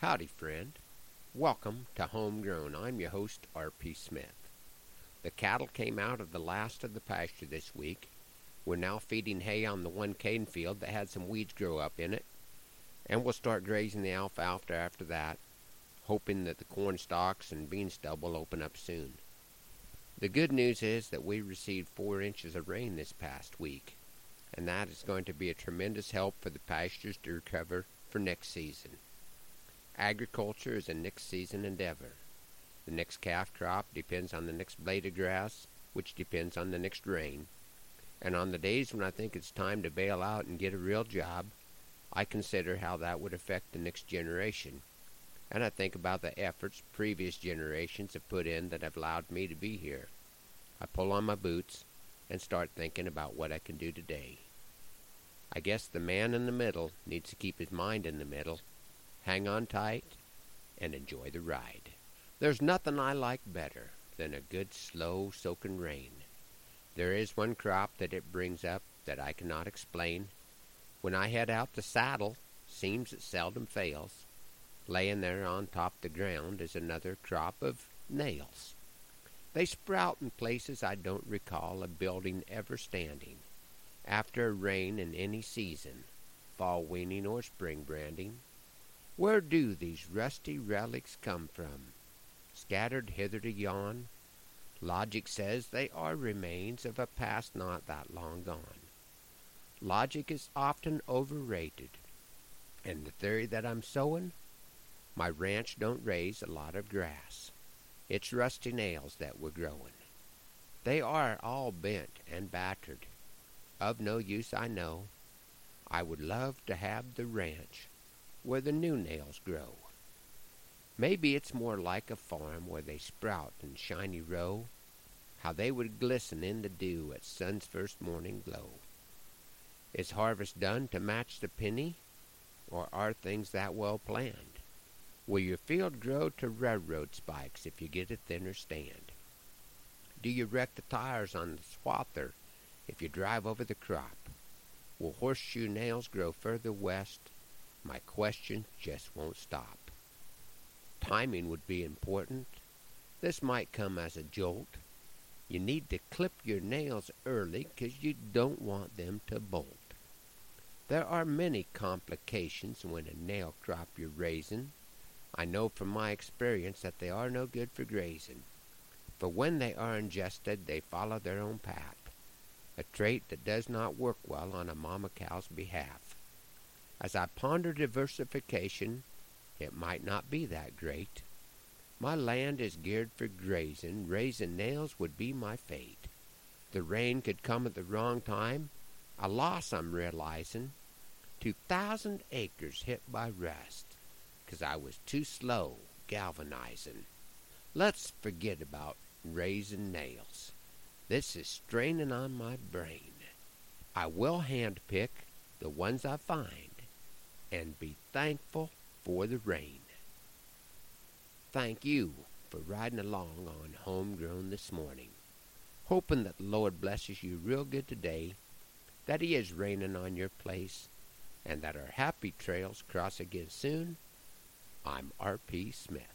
Howdy, friend. Welcome to Homegrown. I'm your host, R.P. Smith. The cattle came out of the last of the pasture this week. We're now feeding hay on the one cane field that had some weeds grow up in it, and we'll start grazing the alfalfa after that, hoping that the corn stalks and bean stub will open up soon. The good news is that we received four inches of rain this past week, and that is going to be a tremendous help for the pastures to recover for next season. Agriculture is a next season endeavor. The next calf crop depends on the next blade of grass, which depends on the next rain. And on the days when I think it's time to bail out and get a real job, I consider how that would affect the next generation. And I think about the efforts previous generations have put in that have allowed me to be here. I pull on my boots and start thinking about what I can do today. I guess the man in the middle needs to keep his mind in the middle, hang on tight, and enjoy the ride. There's nothing I like better than a good slow soaking rain. There is one crop that it brings up that I cannot explain. When I head out the saddle, seems it seldom fails. Laying there on top the ground is another crop of nails. They sprout in places I don't recall a building ever standing. After a rain in any season, fall weaning or spring branding, where do these rusty relics come from? Scattered hither to yon? Logic says they are remains of a past not that long gone. Logic is often overrated, and the theory that I'm sowing, my ranch don't raise a lot of grass. It's rusty nails that we're growing. They are all bent and battered. Of no use, I know. I would love to have the ranch where the new nails grow. Maybe it's more like a farm where they sprout in shiny row, how they would glisten in the dew at sun's first morning glow. Is harvest done to match the penny, or are things that well planned? Will your field grow to railroad spikes if you get a thinner stand? Do you wreck the tires on the swather if you drive over the crop? Will horseshoe nails grow further west? My question just won't stop. Timing would be important. This might come as a jolt. You need to clip your nails early 'cause you don't want them to bolt. There are many complications when a nail crop you're raising. I know from my experience that they are no good for grazing, for when they are ingested they follow their own path, a trait that does not work well on a mama cow's behalf. As I ponder diversification, it might not be that great. My land is geared for grazing, raising nails would be my fate. The rain could come at the wrong time, a loss I'm realizing. Two thousand acres hit by rust. 'cause I was too slow galvanizing. Let's forget about raising nails. This is straining on my brain. I will handpick the ones I find and be thankful for the rain. Thank you for riding along on Homegrown this morning. Hoping that the Lord blesses you real good today, that He is raining on your place, and that our happy trails cross again soon I'm R.P. Smith.